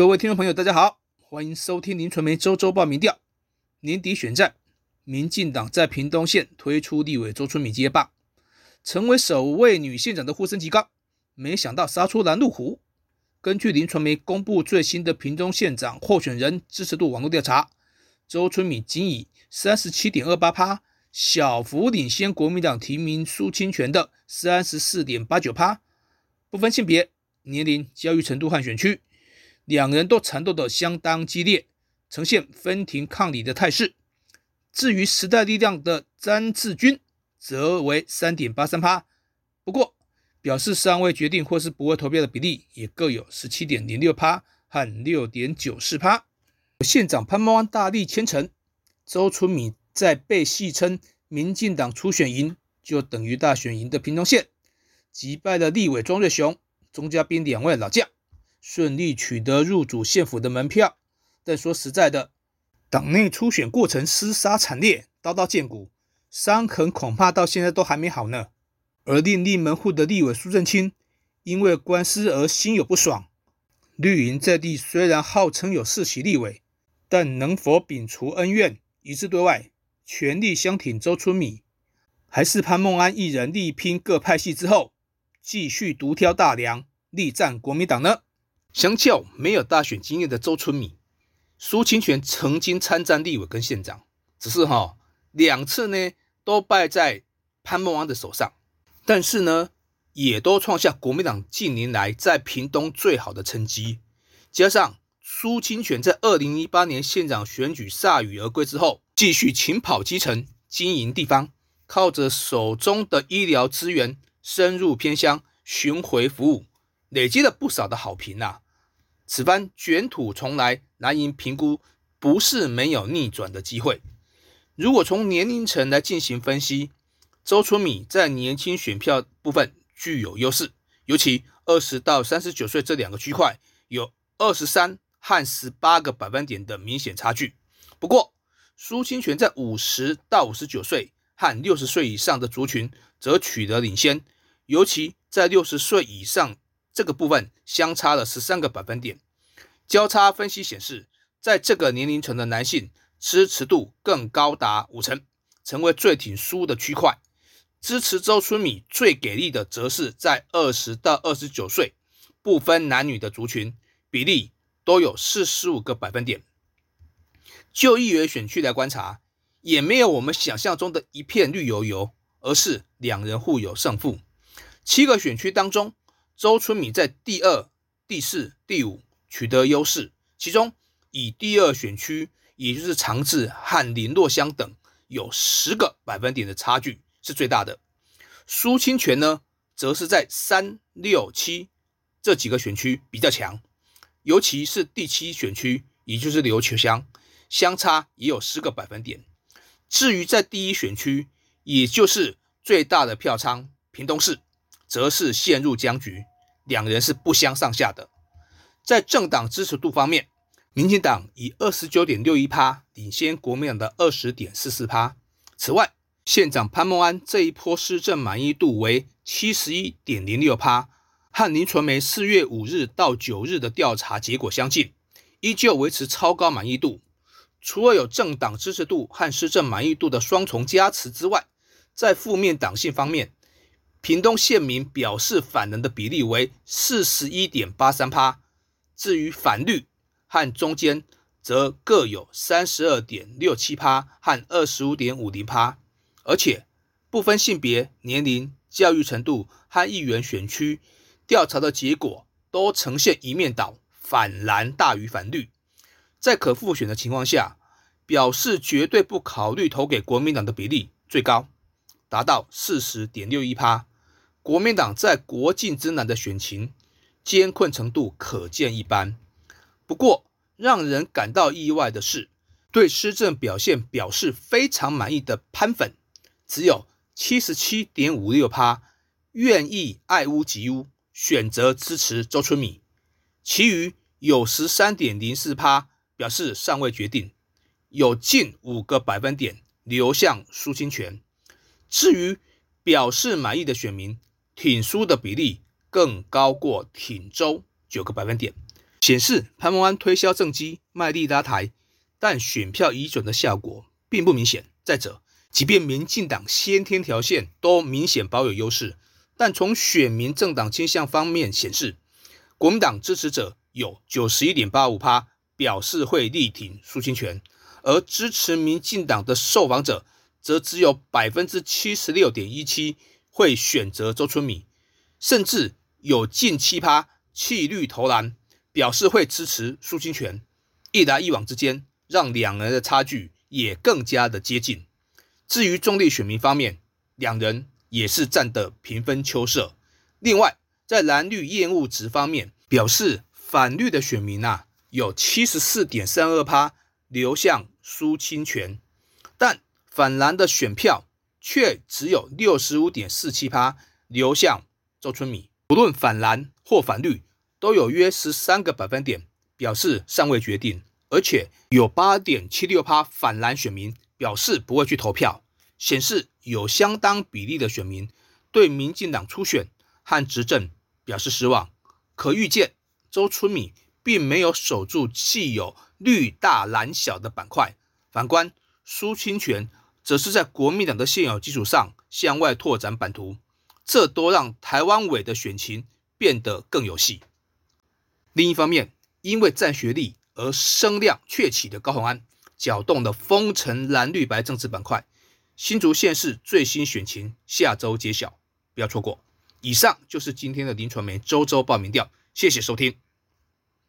各位听众朋友，大家好，欢迎收听林传媒周周报民调。年底选战，民进党在屏东县推出立委周春米接棒，成为首位女县长的呼声极高。没想到杀出拦路虎。根据林传媒公布最新的屏东县长候选人支持度网络调查，周春米仅以三十七点二八趴小幅领先国民党提名苏清泉的三十四点八九趴。不分性别、年龄、教育程度和选区，两人都缠斗得相当激烈，呈现分庭抗礼的态势。至于时代力量的詹志军，则为三点八三趴。不过，表示尚未决定或是不会投票的比例也各有十七点零六趴和六点九四趴。县长潘孟安大力牵成，周春米在被戏称民进党初选营就等于大选营的屏东县，击败了立委庄瑞雄、钟嘉宾两位老将，顺利取得入主县府的门票。但说实在的，党内初选过程厮杀惨烈，刀刀见骨，伤痕恐怕到现在都还没好呢。而另立门户的立委苏正清，因为官司而心有不爽。绿营在地虽然号称有世袭立委，但能否摒除恩怨，一致对外，全力相挺周春米，还是潘孟安一人力拼各派系之后，继续独挑大梁，力战国民党呢？相较没有大选经验的周春米，苏清泉曾经参战立委跟县长，只是哈两次呢都败在潘孟安的手上。但是呢，也都创下国民党近年来在屏东最好的成绩。加上苏清泉在二零一八年县长选举铩羽而归之后，继续勤跑基层、经营地方，靠着手中的医疗资源深入偏乡巡回服务，累积了不少的好评呐。此番卷土重来，蓝营评估不是没有逆转的机会。如果从年龄层来进行分析。周春米在年轻选票部分具有优势，尤其二十到三十九岁这两个区块有二十三和十八个百分点的明显差距。不过，苏清泉在五十到五十九岁和六十岁以上的族群则取得领先，尤其在六十岁以上这个部分相差了十三个百分点。交叉分析显示，在这个年龄层的男性支持度更高达五成，成为最挺苏的区块。支持周春米最给力的，则是在二十到二十九岁不分男女的族群比例都有四十五个百分点。就议员选区来观察，也没有我们想象中的一片绿油油，而是两人互有胜负。七个选区当中，周春米在第二、第四、第五取得优势，其中以第二选区，也就是长治和林洛乡等，有十个百分点的差距。是最大的，苏清泉呢，则是在三六七这几个选区比较强，尤其是第七选区，也就是琉球乡，相差也有十个百分点。至于在第一选区，也就是最大的票仓屏东市，则是陷入僵局，两人是不相上下的。在政党支持度方面，民进党以二十九点六一趴领先国民党的二十点四四趴。此外，县长潘孟安这一波施政满意度为七十一点零六趴，和林传媒四月五日到九日的调查结果相近，依旧维持超高满意度。除了有政党支持度和施政满意度的双重加持之外，在负面党性方面，屏东县民表示反人的比例为四十一点八三趴，至于反绿和中间，则各有三十二点六七趴和二十五点五零趴。而且不分性别、年龄、教育程度和议员选区，调查的结果都呈现一面倒，反蓝大于反绿。在可复选的情况下，表示绝对不考虑投给国民党的比例最高，达到四十点六一趴。国民党在国境之南的选情艰困程度可见一斑。不过，让人感到意外的是，对施政表现表示非常满意的潘粉。只有七十七点五六趴愿意爱屋及乌，选择支持周春米，其余有十三点零四趴表示尚未决定，有近五个百分点流向苏清泉。至于表示满意的选民，挺苏的比例更高过挺周九个百分点。显示潘孟安推销政绩，卖力拉台，但选票移转的效果并不明显。再者，即便民进党先天条线都明显保有优势，但从选民政党倾向方面显示，国民党支持者有九十一点八五趴表示会力挺苏清泉，而支持民进党的受访者则只有百分之七十六点一七会选择周春米，甚至有近七趴弃绿投蓝。表示会支持苏清泉，一来一往之间，让两人的差距也更加的接近。至于中立选民方面，两人也是站得平分秋色。另外，在蓝绿厌恶值方面，表示反绿的选民啊，有七十四点三二趴流向苏清泉，但反蓝的选票却只有六十五点四七趴流向周春米。不论反蓝或反绿。都有约十三个百分点表示尚未决定，而且有八点七六趴反蓝选民表示不会去投票，显示有相当比例的选民对民进党初选和执政表示失望。可预见，周春米并没有守住既有绿大蓝小的板块，反观苏清泉，则是在国民党的现有基础上向外拓展版图，这都让台湾委的选情变得更有戏。另一方面，因为占学历而声量鹊起的高虹安，搅动了丰城蓝绿白政治板块。新竹县市最新选情下周揭晓，不要错过。以上就是今天的林传媒周周报名调，谢谢收听。